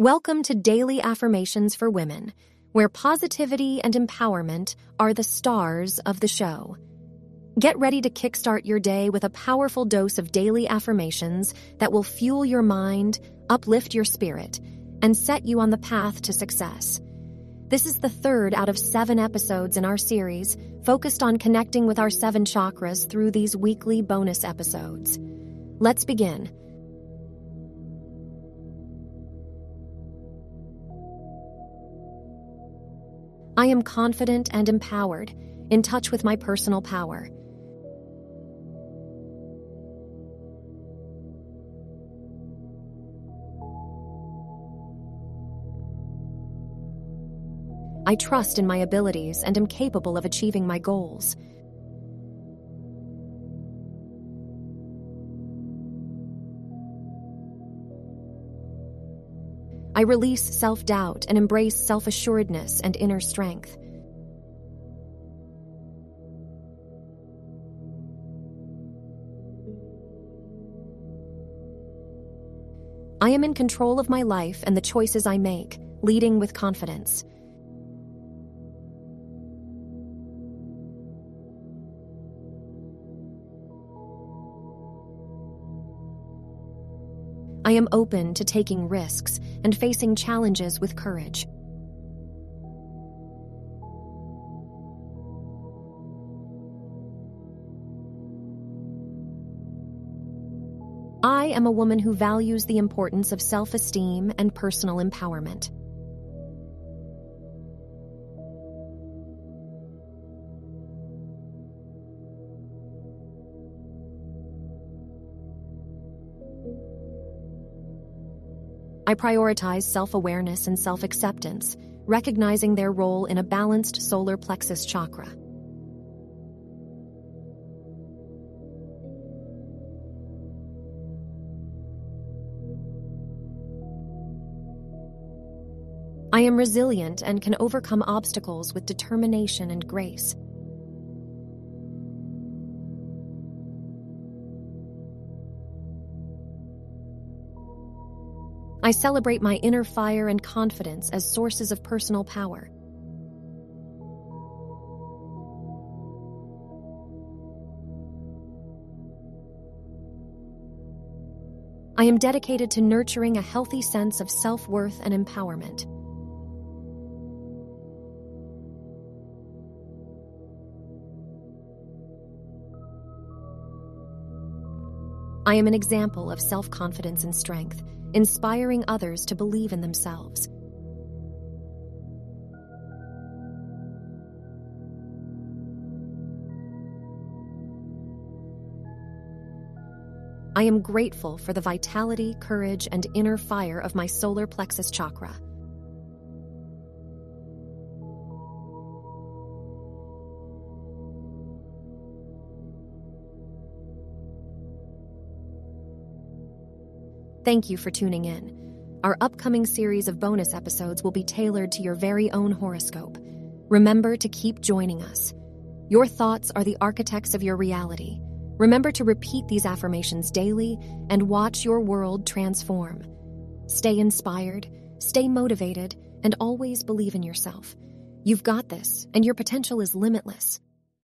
Welcome to Daily Affirmations for Women, where positivity and empowerment are the stars of the show. Get ready to kickstart your day with a powerful dose of daily affirmations that will fuel your mind, uplift your spirit, and set you on the path to success. This is the third out of seven episodes in our series focused on connecting with our seven chakras through these weekly bonus episodes. Let's begin. I am confident and empowered, in touch with my personal power. I trust in my abilities and am capable of achieving my goals. I release self doubt and embrace self assuredness and inner strength. I am in control of my life and the choices I make, leading with confidence. I am open to taking risks and facing challenges with courage. I am a woman who values the importance of self esteem and personal empowerment. I prioritize self awareness and self acceptance, recognizing their role in a balanced solar plexus chakra. I am resilient and can overcome obstacles with determination and grace. I celebrate my inner fire and confidence as sources of personal power. I am dedicated to nurturing a healthy sense of self worth and empowerment. I am an example of self confidence and strength inspiring others to believe in themselves. I am grateful for the vitality, courage, and inner fire of my solar plexus chakra. Thank you for tuning in. Our upcoming series of bonus episodes will be tailored to your very own horoscope. Remember to keep joining us. Your thoughts are the architects of your reality. Remember to repeat these affirmations daily and watch your world transform. Stay inspired, stay motivated, and always believe in yourself. You've got this, and your potential is limitless.